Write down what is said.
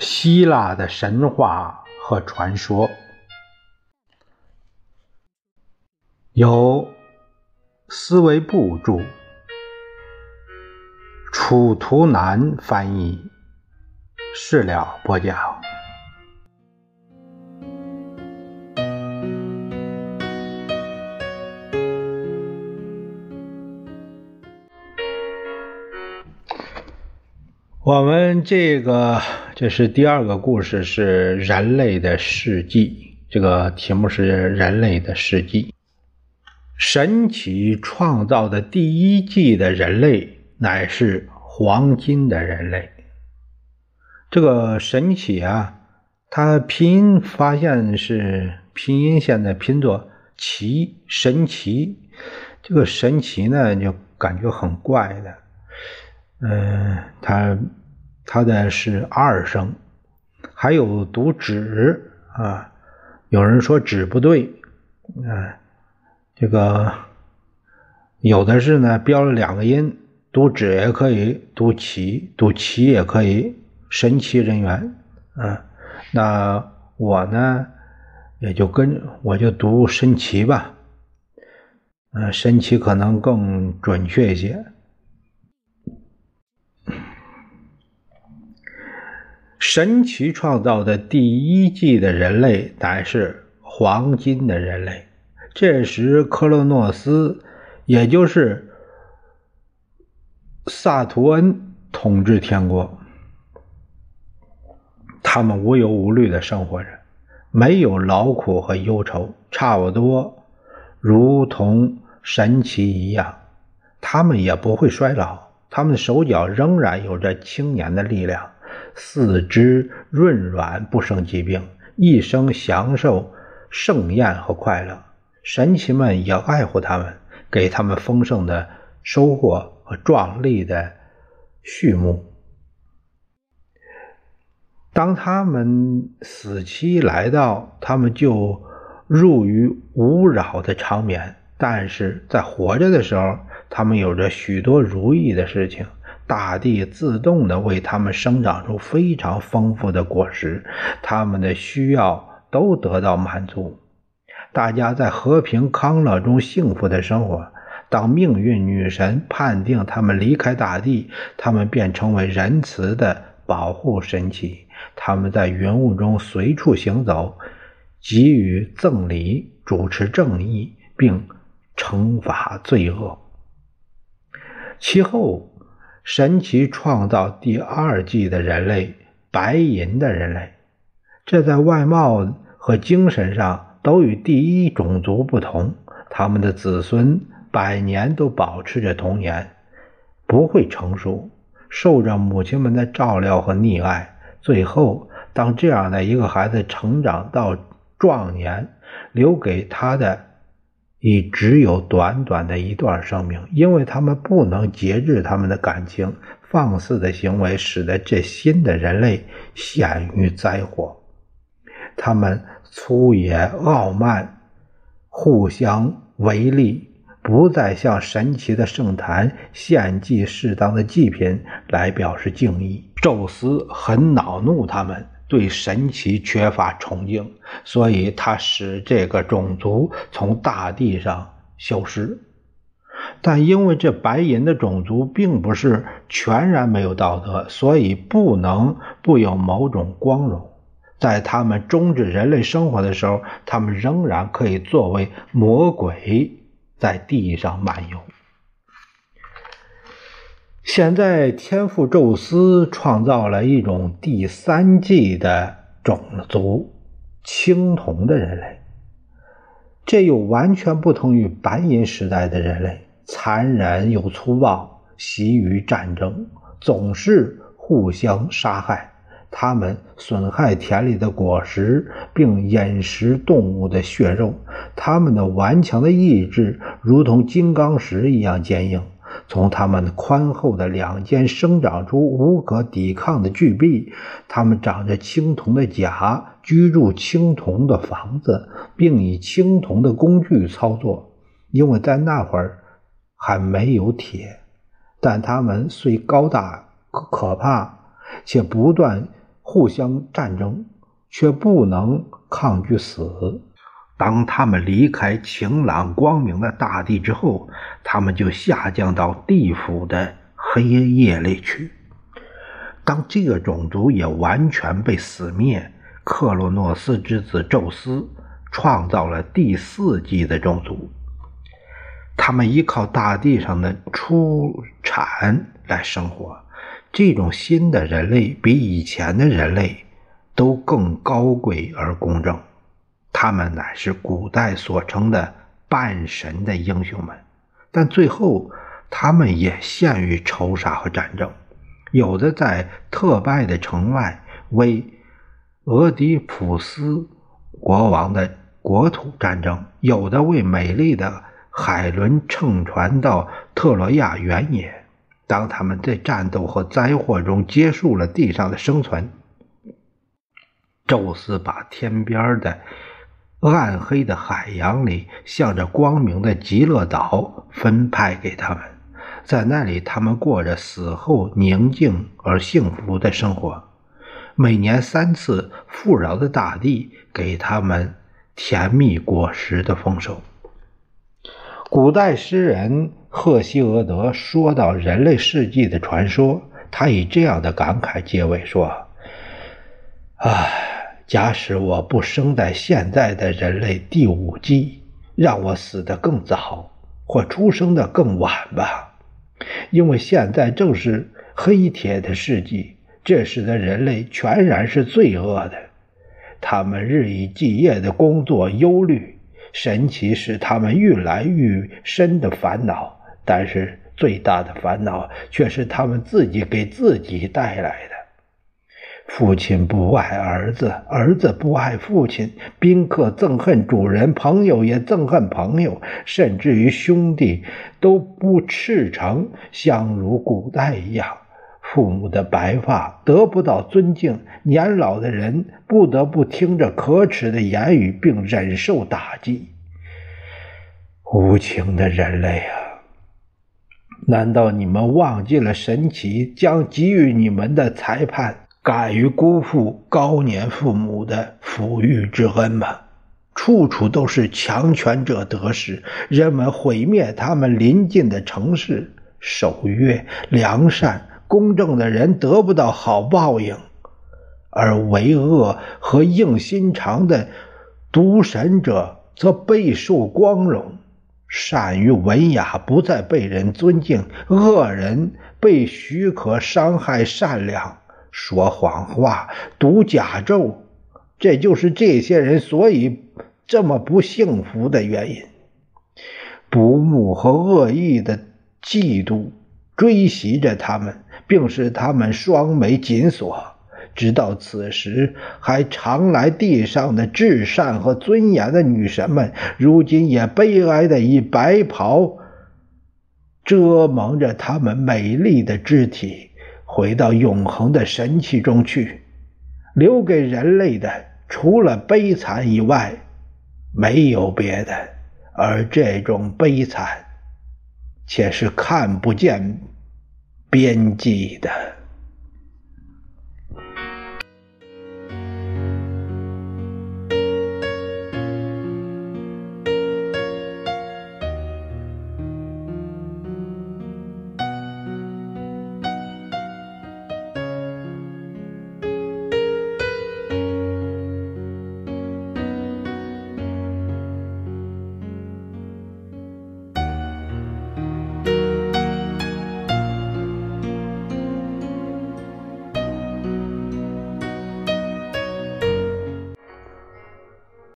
希腊的神话和传说，由斯维部著，楚图南翻译，事了播讲。我们这个这是第二个故事，是人类的事迹。这个题目是人类的事迹。神奇创造的第一季的人类，乃是黄金的人类。这个神奇啊，它拼音发现是拼音，现在拼作奇神奇。这个神奇呢，就感觉很怪的。嗯，它。它的是二声，还有读止啊，有人说止不对，啊，这个有的是呢标了两个音，读止也可以读齐，读齐也可以神奇人员啊，那我呢也就跟我就读神奇吧，嗯，神奇可能更准确一些。神奇创造的第一季的人类乃是黄金的人类。这时，克洛诺斯，也就是萨图恩统治天国。他们无忧无虑的生活着，没有劳苦和忧愁，差不多如同神奇一样。他们也不会衰老，他们的手脚仍然有着青年的力量。四肢润软，不生疾病，一生享受盛宴和快乐。神奇们也爱护他们，给他们丰盛的收获和壮丽的序幕。当他们死期来到，他们就入于无扰的长眠。但是在活着的时候，他们有着许多如意的事情。大地自动的为他们生长出非常丰富的果实，他们的需要都得到满足。大家在和平康乐中幸福的生活。当命运女神判定他们离开大地，他们便成为仁慈的保护神奇。他们在云雾中随处行走，给予赠礼，主持正义，并惩罚罪恶。其后。神奇创造第二季的人类，白银的人类，这在外貌和精神上都与第一种族不同。他们的子孙百年都保持着童年，不会成熟，受着母亲们的照料和溺爱。最后，当这样的一个孩子成长到壮年，留给他的。已只有短短的一段生命，因为他们不能节制他们的感情，放肆的行为使得这新的人类陷于灾祸。他们粗野傲慢，互相为利，不再向神奇的圣坛献祭适当的祭品来表示敬意。宙斯很恼怒他们。对神奇缺乏崇敬，所以他使这个种族从大地上消失。但因为这白银的种族并不是全然没有道德，所以不能不有某种光荣。在他们终止人类生活的时候，他们仍然可以作为魔鬼在地上漫游。现在，天父宙斯创造了一种第三纪的种族——青铜的人类。这又完全不同于白银时代的人类，残忍又粗暴，习于战争，总是互相杀害。他们损害田里的果实，并饮食动物的血肉。他们的顽强的意志，如同金刚石一样坚硬。从他们宽厚的两肩生长出无可抵抗的巨臂，他们长着青铜的甲，居住青铜的房子，并以青铜的工具操作。因为在那会儿还没有铁，但他们虽高大可可怕，且不断互相战争，却不能抗拒死。当他们离开晴朗光明的大地之后，他们就下降到地府的黑夜里去。当这个种族也完全被死灭，克洛诺斯之子宙斯创造了第四纪的种族。他们依靠大地上的出产来生活。这种新的人类比以前的人类都更高贵而公正。他们乃是古代所称的半神的英雄们，但最后他们也陷于仇杀和战争。有的在特拜的城外为俄狄浦斯国王的国土战争，有的为美丽的海伦乘船到特洛亚原野。当他们在战斗和灾祸中结束了地上的生存，宙斯把天边的。暗黑的海洋里，向着光明的极乐岛分派给他们，在那里，他们过着死后宁静而幸福的生活。每年三次，富饶的大地给他们甜蜜果实的丰收。古代诗人赫西俄德说到人类世纪的传说，他以这样的感慨结尾说：“唉。”假使我不生在现在的人类第五纪，让我死得更早，或出生的更晚吧，因为现在正是黑铁的世纪，这时的人类全然是罪恶的，他们日以继夜的工作忧虑，神奇是他们愈来愈深的烦恼，但是最大的烦恼却是他们自己给自己带来的。父亲不爱儿子，儿子不爱父亲，宾客憎恨主人，朋友也憎恨朋友，甚至于兄弟都不赤诚，像如古代一样。父母的白发得不到尊敬，年老的人不得不听着可耻的言语，并忍受打击。无情的人类啊！难道你们忘记了神奇将给予你们的裁判？敢于辜负高年父母的抚育之恩吗？处处都是强权者得势，人们毁灭他们邻近的城市，守约、良善、公正的人得不到好报应，而为恶和硬心肠的独神者则备受光荣。善于文雅不再被人尊敬，恶人被许可伤害善良。说谎话、读假咒，这就是这些人所以这么不幸福的原因。不睦和恶意的嫉妒追袭着他们，并使他们双眉紧锁。直到此时，还常来地上的至善和尊严的女神们，如今也悲哀的以白袍遮蒙着她们美丽的肢体。回到永恒的神奇中去，留给人类的除了悲惨以外，没有别的。而这种悲惨，且是看不见边际的。